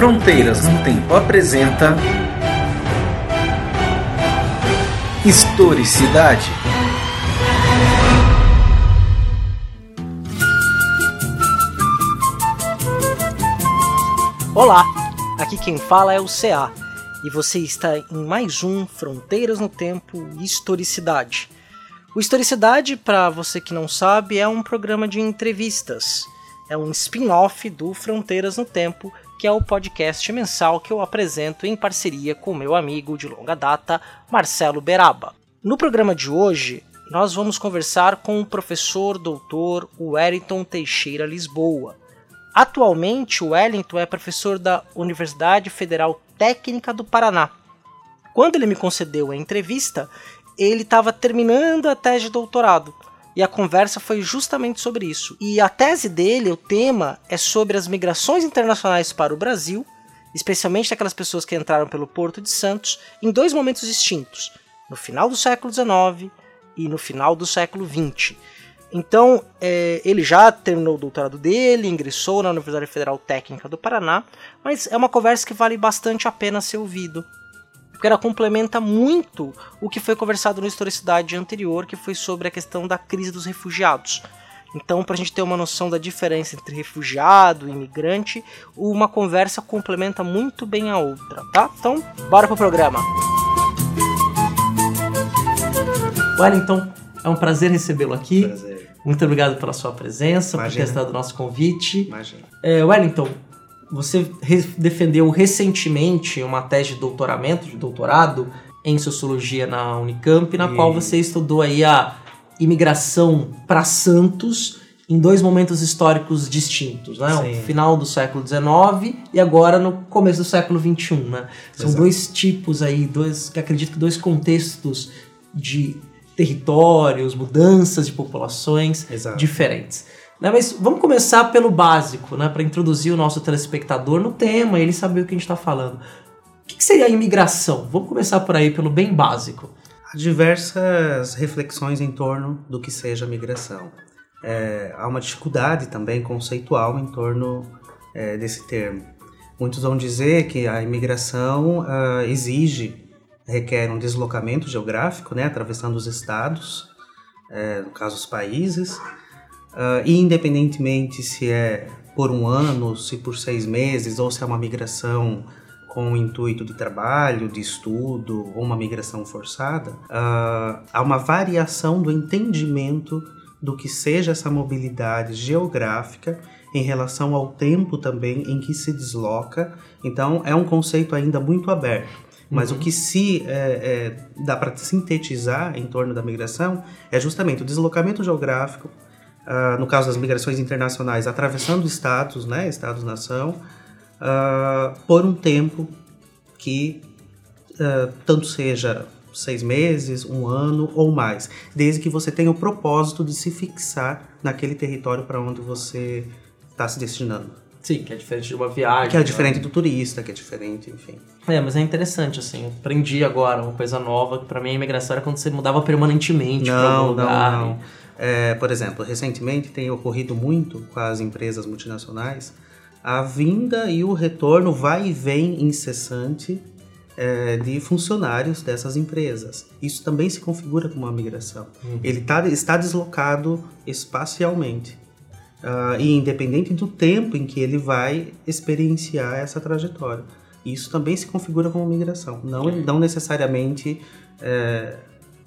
Fronteiras no Tempo apresenta Historicidade. Olá, aqui quem fala é o CA e você está em mais um Fronteiras no Tempo Historicidade. O Historicidade, para você que não sabe, é um programa de entrevistas. É um spin-off do Fronteiras no Tempo, que é o podcast mensal que eu apresento em parceria com meu amigo de longa data, Marcelo Beraba. No programa de hoje, nós vamos conversar com o professor doutor Wellington Teixeira Lisboa. Atualmente, o Wellington é professor da Universidade Federal Técnica do Paraná. Quando ele me concedeu a entrevista, ele estava terminando a tese de doutorado. E a conversa foi justamente sobre isso. E a tese dele, o tema, é sobre as migrações internacionais para o Brasil, especialmente aquelas pessoas que entraram pelo Porto de Santos, em dois momentos distintos: no final do século XIX e no final do século XX. Então, é, ele já terminou o doutorado dele, ingressou na Universidade Federal Técnica do Paraná, mas é uma conversa que vale bastante a pena ser ouvido, porque ela complementa muito o que foi conversado no Historicidade anterior, que foi sobre a questão da crise dos refugiados. Então, para a gente ter uma noção da diferença entre refugiado e imigrante, uma conversa complementa muito bem a outra, tá? Então, bora pro programa. Wellington, é um prazer recebê-lo aqui. Prazer. Muito obrigado pela sua presença, Imagina. por ter aceitado o nosso convite. Imagina. É, Wellington, você defendeu recentemente uma tese de doutoramento, de doutorado, em sociologia na Unicamp, na E- qual você estudou aí a imigração para Santos em dois momentos históricos distintos, né? Sim. O final do século XIX e agora no começo do século XXI, né? São Exato. dois tipos aí, dois, que acredito que dois contextos de territórios, mudanças de populações Exato. diferentes. Né, mas vamos começar pelo básico, né, para introduzir o nosso telespectador no tema e ele saber o que a gente está falando. O que, que seria a imigração? Vamos começar por aí, pelo bem básico. Há diversas reflexões em torno do que seja migração. É, há uma dificuldade também conceitual em torno é, desse termo. Muitos vão dizer que a imigração ah, exige, requer um deslocamento geográfico, né, atravessando os estados, é, no caso os países, ah, e independentemente se é por um ano, se por seis meses, ou se é uma migração com o intuito de trabalho, de estudo, ou uma migração forçada, ah, há uma variação do entendimento do que seja essa mobilidade geográfica em relação ao tempo também em que se desloca. Então, é um conceito ainda muito aberto. Mas o que se é, é, dá para sintetizar em torno da migração é justamente o deslocamento geográfico, ah, no caso das migrações internacionais, atravessando estados, né, estados-nação, ah, por um tempo que ah, tanto seja seis meses, um ano ou mais, desde que você tenha o propósito de se fixar naquele território para onde você está se destinando. Sim, que é diferente de uma viagem. Que é né? diferente do turista, que é diferente, enfim. É, mas é interessante, assim. Eu aprendi agora uma coisa nova, que pra mim a imigração era quando você mudava permanentemente pra algum Não, não, lugar. não. É, por exemplo, recentemente tem ocorrido muito com as empresas multinacionais a vinda e o retorno vai e vem incessante é, de funcionários dessas empresas. Isso também se configura como uma migração. Ele tá, está deslocado espacialmente. Ah, e independente do tempo em que ele vai experienciar essa trajetória. Isso também se configura como migração. Não, não necessariamente é,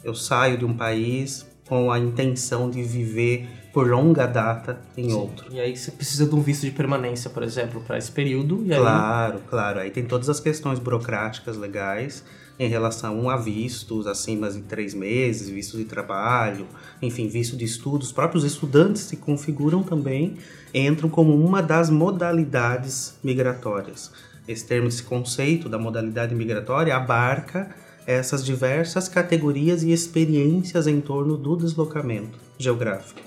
eu saio de um país com a intenção de viver por longa data em Sim. outro. E aí você precisa de um visto de permanência, por exemplo, pra esse período. E aí Claro, claro. Aí tem todas as questões burocráticas legais em relação a vistos acima de três meses, visto de trabalho, enfim, visto de estudos. Os próprios estudantes se configuram também, entram como uma das modalidades migratórias. Esse termo, esse conceito da modalidade migratória abarca essas diversas categorias e experiências em torno do deslocamento geográfico.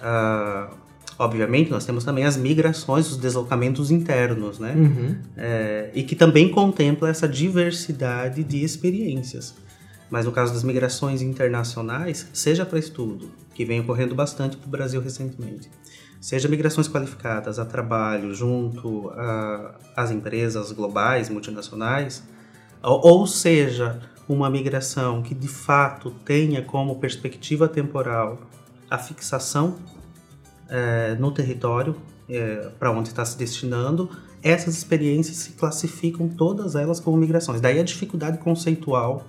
Ah, obviamente, nós temos também as migrações, os deslocamentos internos, né? Uhum. É, e que também contempla essa diversidade de experiências. Mas no caso das migrações internacionais, seja para estudo, que vem ocorrendo bastante para o Brasil recentemente, seja migrações qualificadas a trabalho junto às empresas globais, multinacionais, ou, seja, uma migração que de fato tenha como perspectiva temporal a fixação é, no território é, para onde está se destinando, essas experiências se classificam todas elas como migrações. Daí a dificuldade conceitual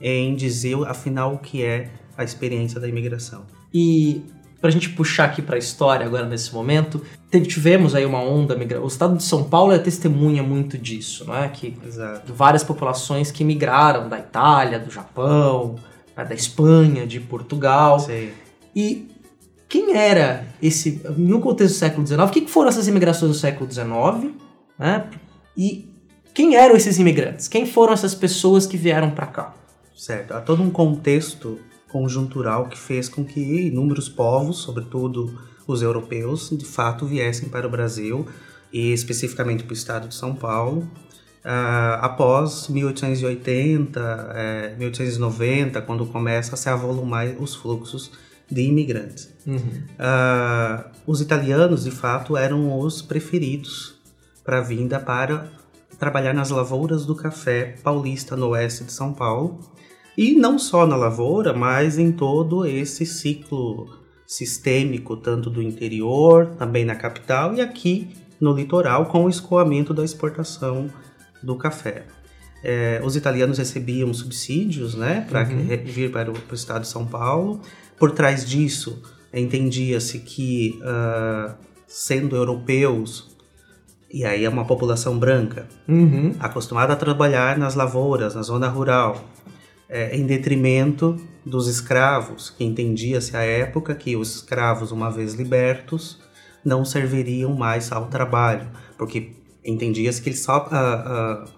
em dizer, afinal, o que é a experiência da imigração. E para a gente puxar aqui para a história agora nesse momento, tivemos aí uma onda migra... O estado de São Paulo é testemunha muito disso, não é? Que Exato. várias populações que migraram da Itália, do Japão, né, da Espanha, de Portugal. Sim. E quem era esse, no contexto do século XIX, o que foram essas imigrações do século XIX, né? E quem eram esses imigrantes? Quem foram essas pessoas que vieram para cá? Certo. Há todo um contexto conjuntural que fez com que inúmeros povos, sobretudo os europeus, de fato viessem para o Brasil e especificamente para o estado de São Paulo. Uh, após 1880, eh, 1890, quando começa a se avolumar os fluxos de imigrantes. Uhum. Uh, os italianos, de fato, eram os preferidos para a vinda para trabalhar nas lavouras do café paulista no oeste de São Paulo. E não só na lavoura, mas em todo esse ciclo sistêmico, tanto do interior, também na capital e aqui no litoral, com o escoamento da exportação do café. É, os italianos recebiam subsídios né, para uhum. vir para o, para o estado de São Paulo por trás disso, entendia-se que, uh, sendo europeus, e aí é uma população branca, uhum. acostumada a trabalhar nas lavouras, na zona rural, é, em detrimento dos escravos, que entendia-se à época que os escravos, uma vez libertos, não serviriam mais ao trabalho, porque entendia-se que eles só uh, uh,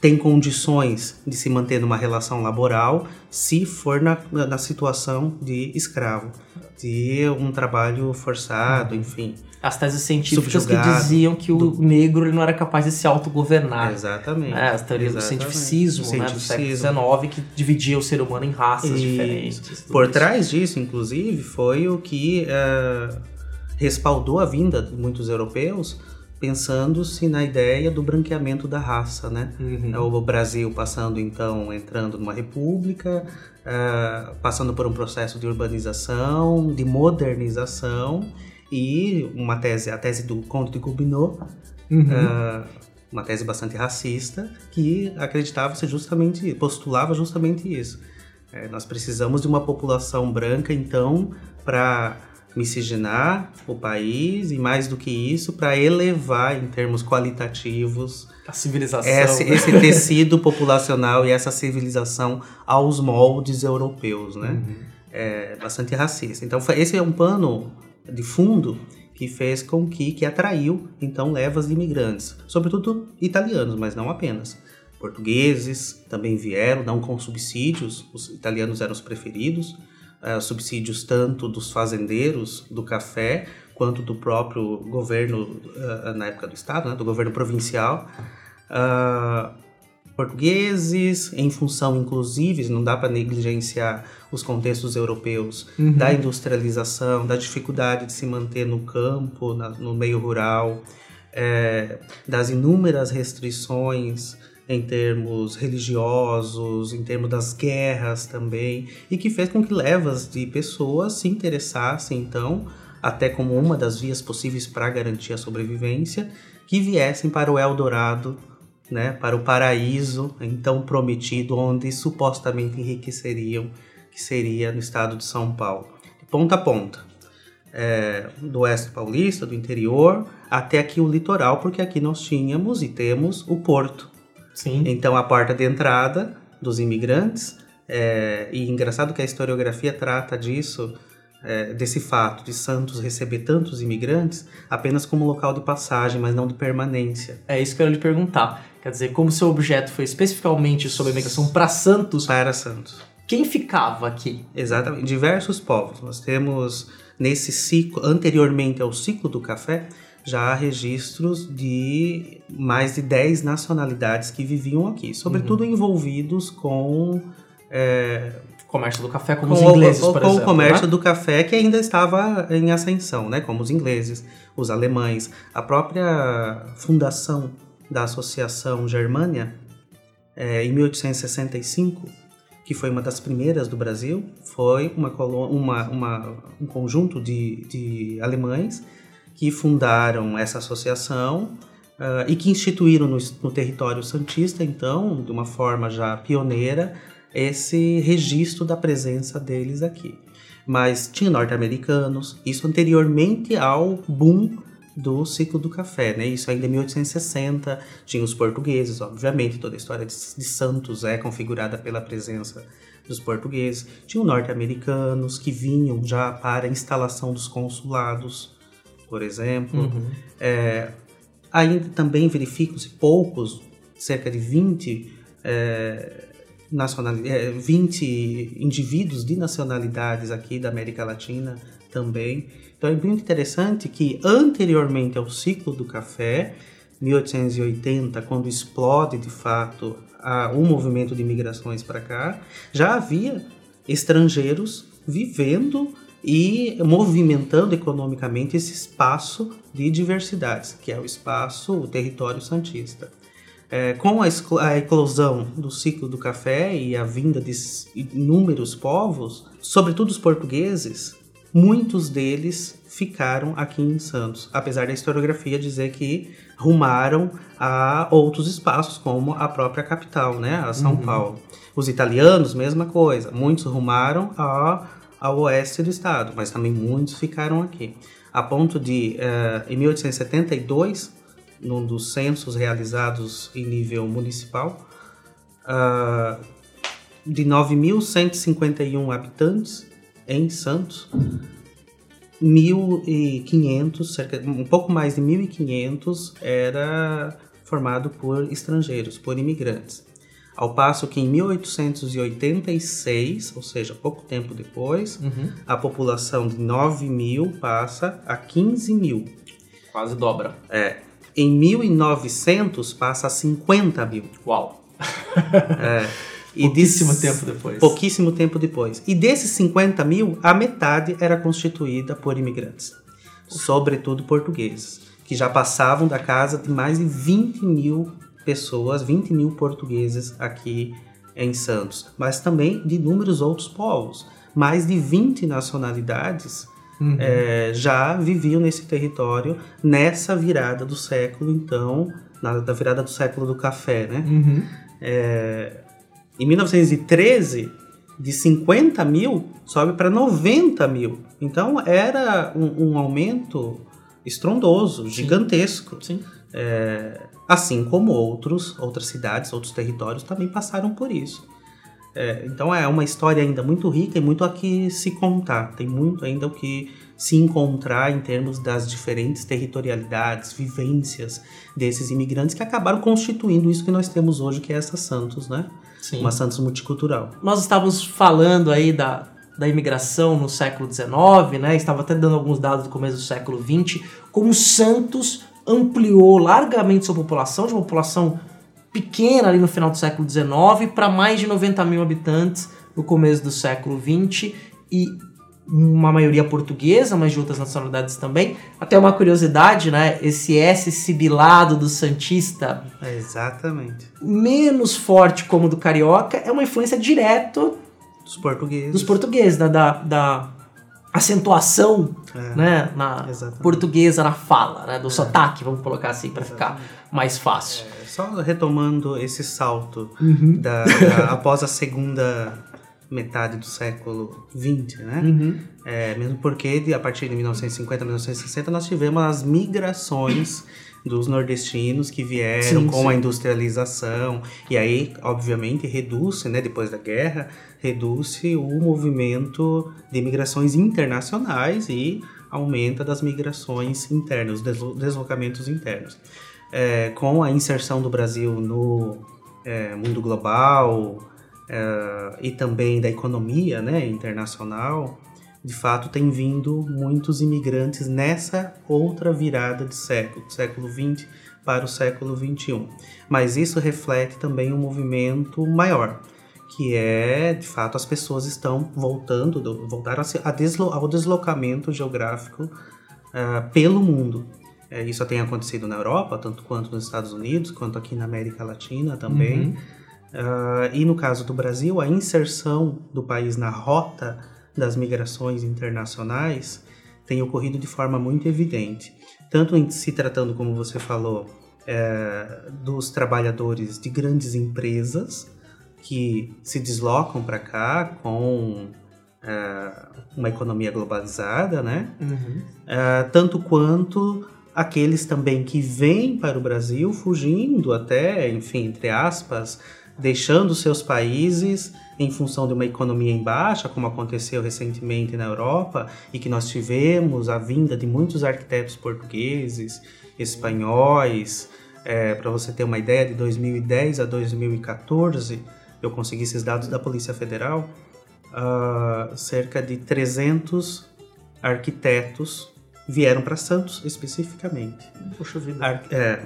tem condições de se manter numa relação laboral se for na, na situação de escravo, de um trabalho forçado, enfim. As teses científicas que diziam que o do... negro ele não era capaz de se autogovernar. Exatamente. É, as teorias do cientificismo, cientificismo. Né, do século XIX que dividia o ser humano em raças e diferentes. Por isso. trás disso, inclusive, foi o que uh, respaldou a vinda de muitos europeus pensando-se na ideia do branqueamento da raça, né? Uhum. É o Brasil passando então, entrando numa república, uh, passando por um processo de urbanização, de modernização e uma tese, a tese do Conde de Gobineau, uhum. uh, uma tese bastante racista que acreditava-se justamente, postulava justamente isso. É, nós precisamos de uma população branca então para miscigenar o país e mais do que isso para elevar em termos qualitativos a civilização esse, esse tecido populacional e essa civilização aos moldes europeus, né? Uhum. É bastante racista. Então esse é um pano de fundo que fez com que que atraiu então levas de imigrantes, sobretudo italianos, mas não apenas. Portugueses também vieram, não com subsídios, os italianos eram os preferidos uh, subsídios tanto dos fazendeiros do café quanto do próprio governo uh, na época do estado, né, do governo provincial. Uh, portugueses, em função, inclusive, não dá para negligenciar os contextos europeus uhum. da industrialização, da dificuldade de se manter no campo, na, no meio rural, é, das inúmeras restrições em termos religiosos, em termos das guerras também, e que fez com que levas de pessoas se interessassem, então, até como uma das vias possíveis para garantir a sobrevivência, que viessem para o Eldorado, né, para o paraíso então prometido, onde supostamente enriqueceriam, que seria no estado de São Paulo, de ponta a ponta. É, do oeste paulista, do interior, até aqui o litoral, porque aqui nós tínhamos e temos o porto, Sim. Então, a porta de entrada dos imigrantes, é, e engraçado que a historiografia trata disso, é, desse fato de Santos receber tantos imigrantes apenas como local de passagem, mas não de permanência. É isso que eu ia lhe perguntar. Quer dizer, como seu objeto foi especificamente sobre a imigração para Santos. Para Santos. Quem ficava aqui? Exatamente, diversos povos. Nós temos nesse ciclo, anteriormente ao ciclo do café, já há registros de mais de 10 nacionalidades que viviam aqui, sobretudo uhum. envolvidos com é, comércio do café, como com os ingleses, o, por com exemplo. o comércio né? do café que ainda estava em ascensão, né? Como os ingleses, os alemães, a própria fundação da Associação Germânia é, em 1865, que foi uma das primeiras do Brasil, foi uma, uma, uma- um conjunto de, de alemães que fundaram essa associação ah, e que instituíram no, no território santista, então, de uma forma já pioneira, esse registro da presença deles aqui. Mas tinha norte-americanos, isso anteriormente ao boom do ciclo do café, né? Isso ainda em 1860, tinha os portugueses, obviamente, toda a história de, de Santos é configurada pela presença dos portugueses. Tinha norte-americanos que vinham já para a instalação dos consulados, por exemplo. Uhum. É, ainda também verificam-se poucos, cerca de 20, é, nacionali- é, 20 indivíduos de nacionalidades aqui da América Latina também. Então é muito interessante que anteriormente ao ciclo do café, 1880, quando explode de fato o movimento de migrações para cá, já havia estrangeiros vivendo e movimentando economicamente esse espaço de diversidades, que é o espaço, o território santista. É, com a, a eclosão do ciclo do café e a vinda de inúmeros povos, sobretudo os portugueses, muitos deles ficaram aqui em Santos, apesar da historiografia dizer que rumaram a outros espaços, como a própria capital, né, a São Paulo. Os italianos, mesma coisa, muitos rumaram a, ao oeste do estado, mas também muitos ficaram aqui. A ponto de, eh, em 1872, num dos censos realizados em nível municipal, ah, de 9.151 habitantes em Santos, 1.500, cerca, um pouco mais de 1.500 era formado por estrangeiros, por imigrantes. Ao passo que em 1886, ou seja, pouco tempo depois, Uhum. a população de 9 mil passa a 15 mil. Quase dobra. É, em 1900 passa a 50 mil. Uau. E Pouquíssimo des- tempo depois. Pouquíssimo tempo depois. E desses 50 mil, a metade era constituída por imigrantes, sobretudo portugueses, que já passavam da casa de mais de 20 mil pessoas, 20 mil portugueses aqui em Santos, mas também de inúmeros outros povos. Mais de 20 nacionalidades Uhum. é, já viviam nesse território nessa virada do século, então, na, da virada do século do café, né? Uhum. É, em 1913, de 50 mil, sobe para 90 mil. Então era um, um aumento estrondoso, gigantesco. Sim. É, assim como outros, outras cidades, outros territórios também passaram por isso. É, então é uma história ainda muito rica e muito a que se contar. Tem muito ainda o que se encontrar em termos das diferentes territorialidades, vivências desses imigrantes que acabaram constituindo isso que nós temos hoje, que é essa Santos, né? Sim. Uma Santos multicultural. Nós estávamos falando aí da, da imigração no século XIX, né? Estava até dando alguns dados do começo do século XX, como Santos ampliou largamente sua população, de uma população pequena ali no final do século XIX para mais de 90 mil habitantes no começo do século XX e uma maioria portuguesa, mas de outras nacionalidades também. Até uma curiosidade, né? Esse S sibilado do Santista, É, exatamente. menos forte como o do carioca, é uma influência direta Dos portugueses. dos portugueses, da, da, da acentuação É, né, na Exatamente. portuguesa na fala, né, do sotaque, vamos colocar assim, para ficar mais fácil. É, Só retomando esse salto Uhum. da, da- após a segunda metade do século XX, né? Uhum. É, mesmo porque a partir de 1950, 1960 nós tivemos as migrações dos nordestinos que vieram Sim, com sim. a industrialização e aí, obviamente, reduz, né, depois da guerra, reduz o movimento de migrações internacionais e aumenta das migrações internas, os deslo- deslocamentos internos. É, com a inserção do Brasil no é, mundo global é, e também da economia né, internacional, de fato tem vindo muitos imigrantes nessa outra virada de século, do século XX para o século XXI. Mas isso reflete também um movimento maior, que é, de fato, as pessoas estão voltando, do- voltaram deslo- ao deslocamento geográfico ah, pelo mundo. É, isso tem acontecido na Europa, tanto quanto nos Estados Unidos, quanto aqui na América Latina também. Uhum. Ah, e no caso do Brasil, a inserção do país na rota das migrações internacionais tem ocorrido de forma muito evidente. Tanto em se tratando, como você falou, eh, dos trabalhadores de grandes empresas que se deslocam para cá com eh, uma economia globalizada, né? Uhum. Ah, tanto quanto aqueles também que vêm para o Brasil fugindo até, enfim, entre aspas, deixando seus países em função de uma economia em baixa, como aconteceu recentemente na Europa, e que nós tivemos a vinda de muitos arquitetos portugueses, espanhóis. Para você ter uma ideia, de 2010 a 2014, eu consegui esses dados da Polícia Federal, ah, cerca de 300 arquitetos vieram para Santos especificamente. Poxa vida. Ar- é,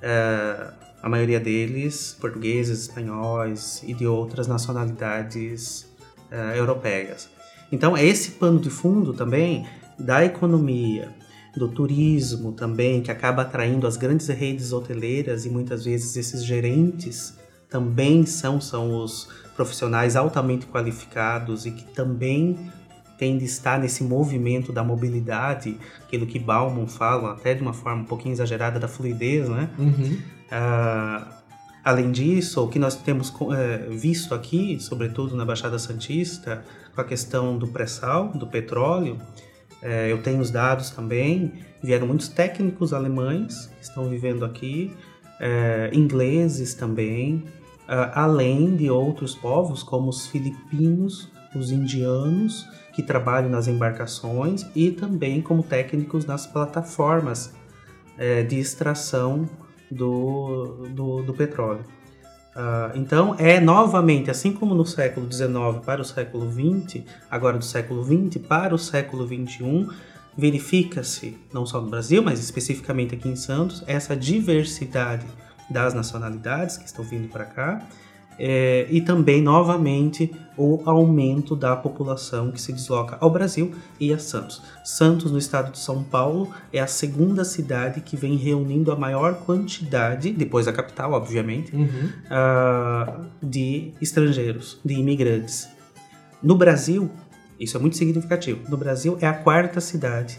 é, a maioria deles portugueses, espanhóis e de outras nacionalidades é, europeias. Então, esse pano de fundo também da economia, do turismo também, que acaba atraindo as grandes redes hoteleiras e muitas vezes esses gerentes também são, são os profissionais altamente qualificados e que também têm de estar nesse movimento da mobilidade, aquilo que Bauman fala, até de uma forma um pouquinho exagerada, da fluidez, né? Uhum. Ah, além disso, o que nós temos eh, visto aqui, sobretudo na Baixada Santista, com a questão do pré-sal, do petróleo, eh, eu tenho os dados também, vieram muitos técnicos alemães que estão vivendo aqui, eh, ingleses também, ah, além de outros povos como os filipinos, os indianos, que trabalham nas embarcações e também como técnicos nas plataformas de extração do, do, do petróleo. Ah, então, é novamente, assim como no século XIX para o século XX, agora do século XX para o século XXI, verifica-se, não só no Brasil, mas especificamente aqui em Santos, essa diversidade das nacionalidades que estão vindo para cá, é, e também, novamente, o aumento da população que se desloca ao Brasil e a Santos. Santos, no estado de São Paulo, é a segunda cidade que vem reunindo a maior quantidade, depois da capital, obviamente, Uhum. ah, de estrangeiros, de imigrantes. No Brasil, isso é muito significativo, no Brasil é a quarta cidade.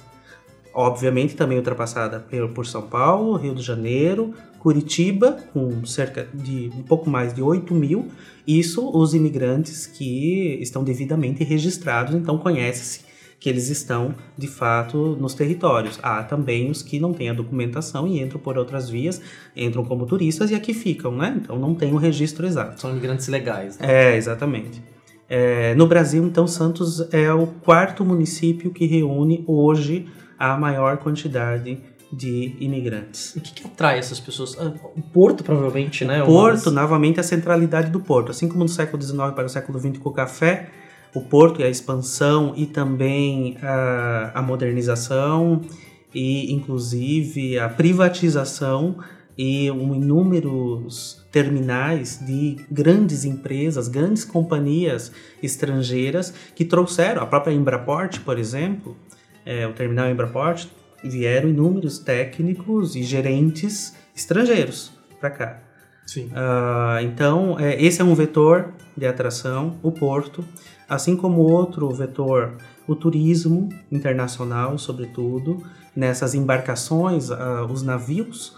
Obviamente também ultrapassada por, São Paulo, Rio de Janeiro, Curitiba, com cerca de um pouco mais de 8 mil. Isso os imigrantes que estão devidamente registrados, então conhece-se que eles estão de fato nos territórios. Há também os que não têm a documentação e entram por outras vias, entram como turistas e aqui ficam, né? Então não tem o registro exato. São imigrantes legais. Né? É, exatamente. É, no Brasil, então, Santos é o quarto município que reúne hoje a maior quantidade de imigrantes. O que, que atrai essas pessoas? Ah, O Porto, provavelmente, né? Porto, Uma- novamente, a centralidade do Porto. Assim como no século XIX para o século XX com o café, o Porto e a expansão e também a, a modernização e, inclusive, a privatização e um inúmeros terminais de grandes empresas, grandes companhias estrangeiras que trouxeram, a própria Embraport, por exemplo, é, o terminal Embraport, vieram inúmeros técnicos e gerentes estrangeiros para cá. Sim. Ah, então, é, esse é um vetor de atração, o porto, assim como outro vetor, o turismo internacional, sobretudo, nessas embarcações, ah, os navios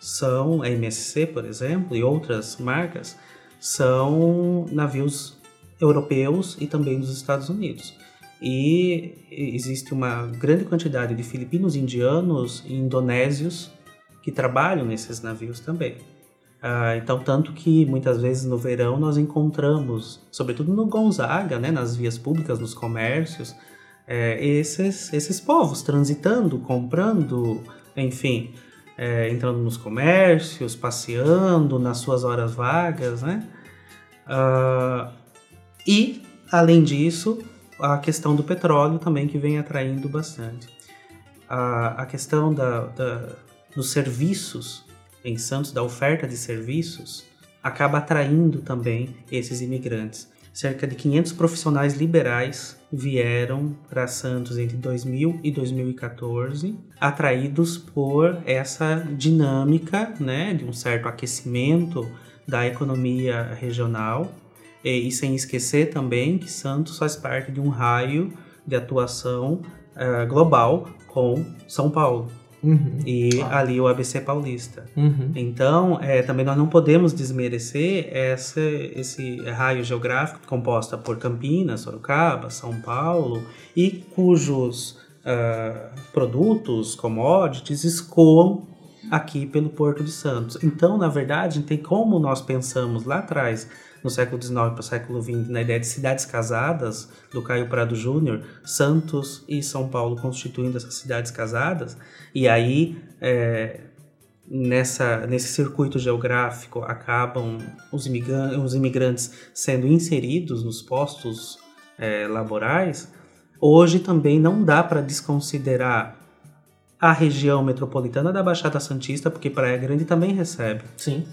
são, a MSC, por exemplo, e outras marcas, são navios europeus e também dos Estados Unidos. E existe uma grande quantidade de filipinos, indianos e indonésios que trabalham nesses navios também. Ah, então, tanto que muitas vezes no verão nós encontramos, sobretudo no Gonzaga, né, nas vias públicas, nos comércios, eh, esses, esses povos transitando, comprando, enfim, eh, entrando nos comércios, passeando nas suas horas vagas, né? Ah, e, além disso, a questão do petróleo também que vem atraindo bastante. A, a questão da, da- dos serviços em Santos, da oferta de serviços, acaba atraindo também esses imigrantes. Cerca de 500 profissionais liberais vieram para Santos entre 2000 e 2014, atraídos por essa dinâmica, né, de um certo aquecimento da economia regional e, e sem esquecer também que Santos faz parte de um raio de atuação uh, global com São Paulo. Uhum, e claro. ali o ABC Paulista. Uhum. Então, é, também nós não podemos desmerecer essa, esse raio geográfico composto por Campinas, Sorocaba, São Paulo e cujos uh, produtos, commodities, escoam aqui pelo Porto de Santos. Então, na verdade, tem como nós pensamos lá atrás no século XIX para o século XX, na ideia de cidades casadas, do Caio Prado Júnior, Santos e São Paulo constituindo essas cidades casadas, e aí é, nessa, nesse circuito geográfico acabam os, imigrantes, os imigrantes sendo inseridos nos postos é, laborais, hoje também não dá para desconsiderar a região metropolitana da Baixada Santista, porque Praia Grande também recebe. Sim.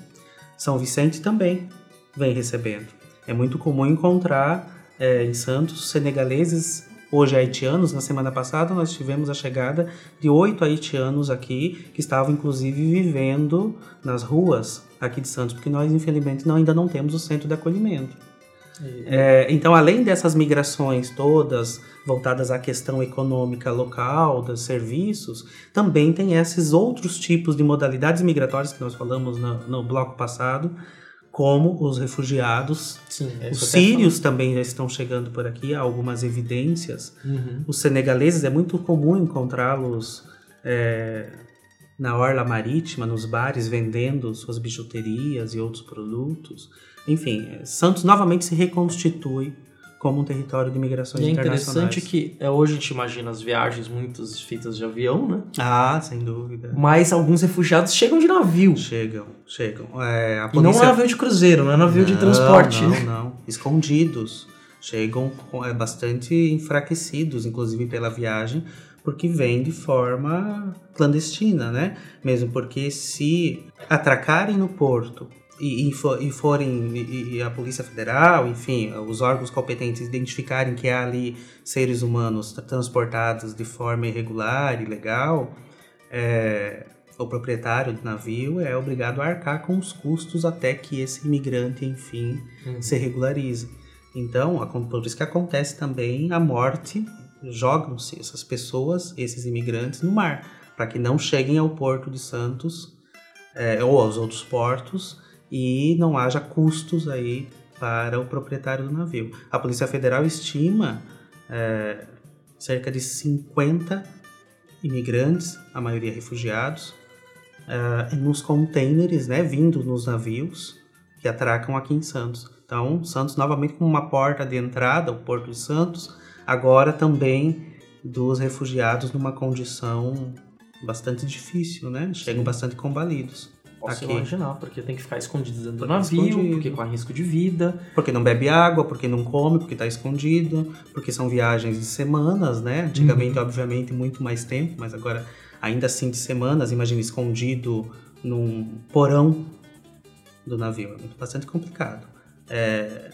São Vicente também vem recebendo. É muito comum encontrar é, em Santos senegaleses, hoje haitianos. Na semana passada nós tivemos a chegada de oito haitianos aqui que estavam inclusive vivendo nas ruas aqui de Santos, porque nós infelizmente não, ainda não temos o centro de acolhimento. É, então, além dessas migrações todas voltadas à questão econômica local, dos serviços, também tem esses outros tipos de modalidades migratórias que nós falamos no, no bloco passado, como os refugiados. Sim, é Os sírios também já estão chegando por aqui, há algumas evidências. Uhum. Os senegaleses é muito comum encontrá-los é, na orla marítima, nos bares, vendendo suas bijuterias e outros produtos. Enfim, é, Santos novamente se reconstitui como um território de migrações E é internacionais. interessante que é, hoje a gente imagina as viagens muitas feitas de avião, né? Ah, sem dúvida. Mas alguns refugiados chegam de navio. Chegam, chegam. É, a E não é polícia... navio de cruzeiro, não é navio de Não, transporte. Não, não. Escondidos. Chegam é, bastante enfraquecidos, inclusive pela viagem, porque vêm de forma clandestina, né? Mesmo porque se atracarem no porto e, e fo- forem e, e a Polícia Federal, enfim, os órgãos competentes identificarem que há ali seres humanos tra- transportados de forma irregular, ilegal, é, o proprietário do navio é obrigado a arcar com os custos até que esse imigrante, enfim, Uhum. se regularize. Então, por isso que acontece também a morte, jogam-se essas pessoas, esses imigrantes, no mar, para que não cheguem ao porto de Santos é, ou aos outros portos e não haja custos aí para o proprietário do navio. A Polícia Federal estima é, cerca de 50 imigrantes, a maioria refugiados, eh, nos containers, né, vindo nos navios que atracam aqui em Santos. Então, Santos novamente como uma porta de entrada, o Porto de Santos, agora também dos refugiados numa condição bastante difícil, né? Chegam bastante combalidos. Posso aqui. imaginar, porque tem que ficar escondido dentro do navio, escondido. porque corre risco de vida. Porque não bebe água, porque não come, porque está escondido, porque são viagens de semanas, né? Antigamente, obviamente, muito mais tempo, mas agora ainda assim de semanas, imagina escondido num porão do navio. É muito bastante complicado. É,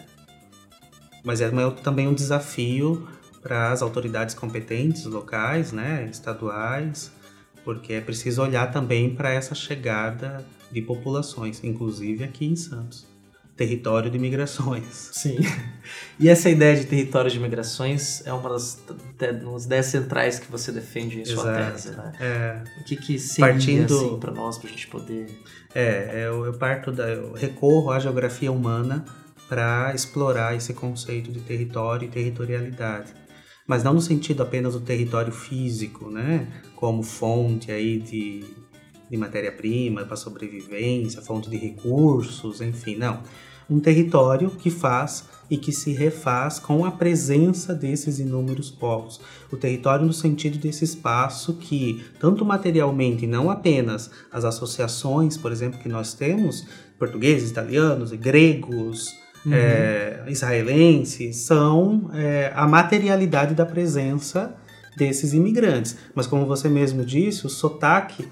Mas é também um desafio para as autoridades competentes locais, né? Estaduais, porque é preciso olhar também para essa chegada de populações, inclusive aqui em Santos. Território de migrações. Sim. E essa ideia de território de migrações é uma das, das ideias centrais que você defende em sua Exato. tese, né? É, O que, que seria, Partindo- assim, para nós, pra gente poder... é, eu, eu parto da, eu recorro à geografia humana para explorar esse conceito de território e territorialidade. Mas não no sentido apenas do território físico, né? Como fonte aí de, de matéria-prima para sobrevivência, fonte de recursos, enfim, não. Um território que faz e que se refaz com a presença desses inúmeros povos. O território no sentido desse espaço que, tanto materialmente, não apenas as associações, por exemplo, que nós temos, portugueses, italianos, gregos, é, israelenses, são é, a materialidade da presença desses imigrantes. Mas como você mesmo disse, o sotaque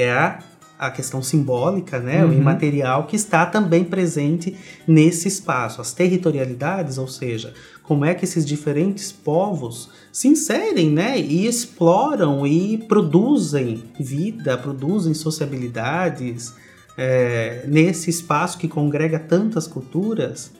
é a a questão simbólica, né, Uhum. o imaterial, que está também presente nesse espaço. As territorialidades, ou seja, como é que esses diferentes povos se inserem né, e exploram e produzem vida, produzem sociabilidades é, nesse espaço que congrega tantas culturas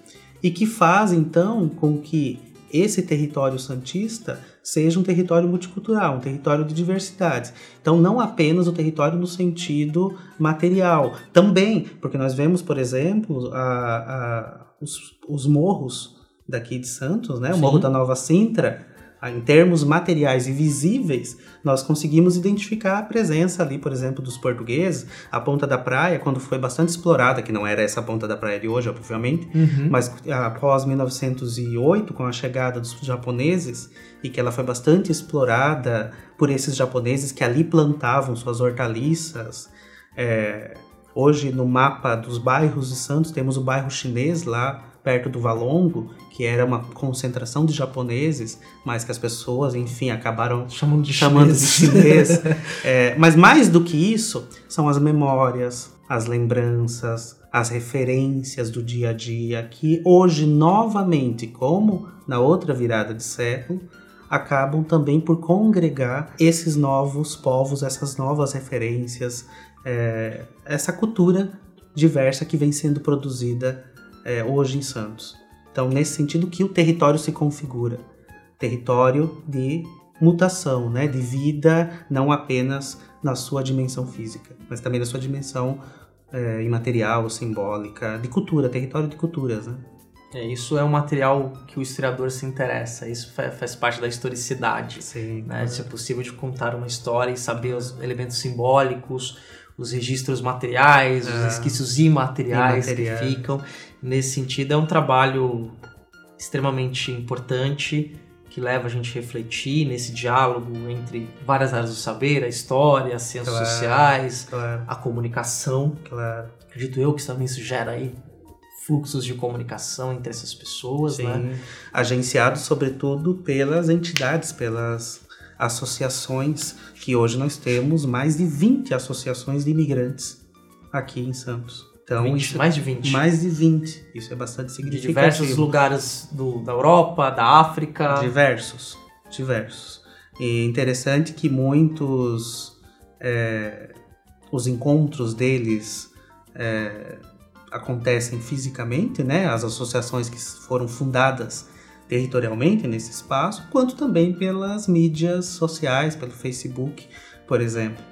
e que faz então com que esse território santista seja um território multicultural, um território de diversidades. Então, não apenas o território no sentido material, também, porque nós vemos, por exemplo, a- a- os, os morros daqui de Santos, né? o Sim. Morro da Nova Sintra, em termos materiais e visíveis, nós conseguimos identificar a presença ali, por exemplo, dos portugueses. A Ponta da Praia, quando foi bastante explorada, que não era essa Ponta da Praia de hoje, obviamente, Uhum. mas após 1908, com a chegada dos japoneses, e que ela foi bastante explorada por esses japoneses que ali plantavam suas hortaliças. É, hoje, no mapa dos bairros de Santos, temos o bairro chinês lá perto do Valongo, que era uma concentração de japoneses, mas que as pessoas, enfim, acabaram Chamando de chamando de chinês. chinês. É, mas mais do que isso, são as memórias, as lembranças, as referências do dia a dia, que hoje, novamente, como na outra virada de século, acabam também por congregar esses novos povos, essas novas referências, é, essa cultura diversa que vem sendo produzida é, hoje em Santos. Então, nesse sentido que o território se configura. Território de mutação, né? de vida, não apenas na sua dimensão física, mas também na sua dimensão é, imaterial, simbólica, de cultura, território de culturas. Né? É, isso é um material que o historiador se interessa, isso fa- faz parte da historicidade. Sim. Né? Se é possível de contar uma história e saber os elementos simbólicos, os registros materiais, os É. resquícios imateriais, Imateriais. que ficam. Nesse sentido, é um trabalho extremamente importante que leva a gente a refletir nesse diálogo entre várias áreas do saber, a história, as ciências Claro. sociais, Claro, a comunicação. claro. Acredito eu que também isso gera aí fluxos de comunicação entre essas pessoas, Sim. né? Agenciado, sobretudo, pelas entidades, pelas associações, que hoje nós temos mais de 20 associações de imigrantes aqui em Santos. Então, 20, isso, mais de 20. mais de 20. Isso é bastante de significativo. diversos lugares do, da Europa, da África. Diversos, diversos. E interessante que muitos é, os encontros deles é, acontecem fisicamente, né? As associações que foram fundadas territorialmente nesse espaço, quanto também pelas mídias sociais, pelo Facebook, por exemplo,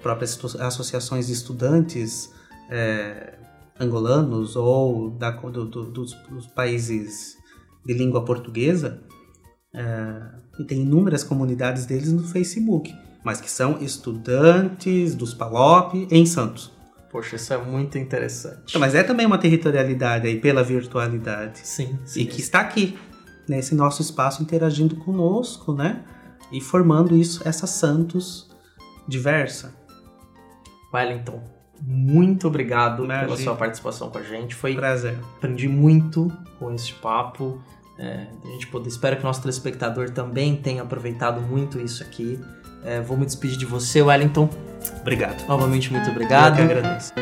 próprias asso- associações de estudantes é, angolanos ou da- do- do- dos, dos países de língua portuguesa é, e tem inúmeras comunidades deles no Facebook, mas que são estudantes dos PALOP em Santos. Poxa, isso é muito interessante. Então, mas é também uma territorialidade aí pela virtualidade Sim, sim. e que está aqui nesse nosso espaço interagindo conosco, né? E formando isso essa Santos diversa. Wellington, muito obrigado Imagina. pela sua participação com a gente. Foi Prazer. aprendi muito com este papo. É, a gente poder, espero que o nosso telespectador também tenha aproveitado muito isso aqui. É, vou me despedir de você, Wellington. Obrigado. Novamente, muito obrigado. Eu que agradeço.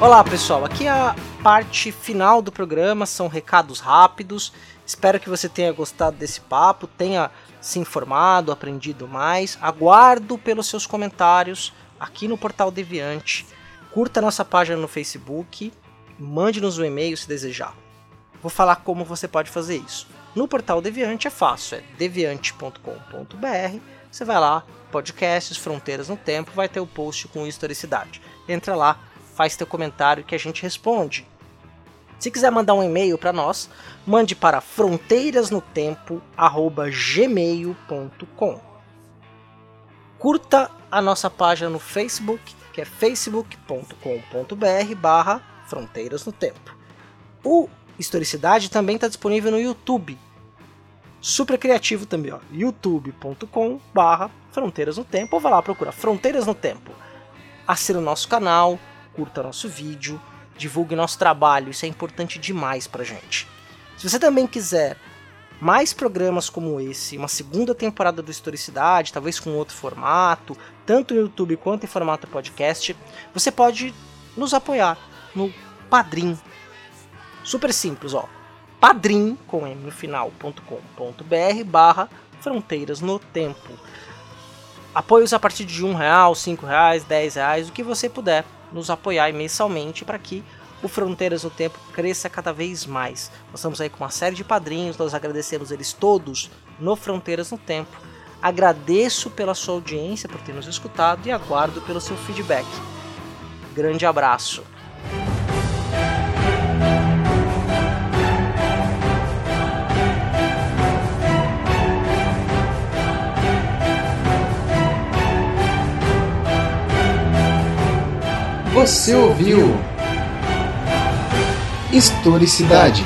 Olá pessoal, aqui é a parte final do programa, são recados rápidos. Espero que você tenha gostado desse papo, tenha se informado, aprendido mais. Aguardo pelos seus comentários aqui no Portal Deviante. Curta nossa página no Facebook, mande-nos um e-mail se desejar. Vou falar como você pode fazer isso. No Portal Deviante é fácil, é deviante.com.br. Você vai lá, podcasts, fronteiras no tempo, vai ter o post com historicidade. Entra lá, faz teu comentário que a gente responde. Se quiser mandar um e-mail para nós, mande para fronteirasnotempo@gmail.com. Curta a nossa página no Facebook, que é facebook.com.br/barra Fronteiras no Tempo. O Historicidade também está disponível no YouTube. Super criativo também, ó. youtube.com/barra Fronteiras no Tempo. Ou vai lá procurar Fronteiras no Tempo. Assina o nosso canal, curta nosso vídeo, divulgue nosso trabalho, isso é importante demais pra gente. Se você também quiser mais programas como esse, uma segunda temporada do Historicidade, talvez com outro formato, tanto no YouTube quanto em formato podcast, você pode nos apoiar no Padrim. Super simples, ó. Padrim, com m no final.com.br barra Fronteiras no Tempo. Apoios a partir de um real, cinco reais, dez reais, o que você puder nos apoiar mensalmente para que o Fronteiras no Tempo cresça cada vez mais. Nós estamos aí com uma série de padrinhos, nós agradecemos eles todos no Fronteiras no Tempo. Agradeço pela sua audiência, por ter nos escutado e aguardo pelo seu feedback. Grande abraço. Você ouviu Historicidade.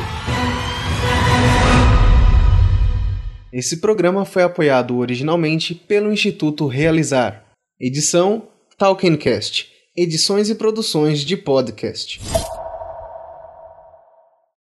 Esse programa foi apoiado originalmente pelo Instituto Realizar. Edição Talkencast. Edições e produções de podcast.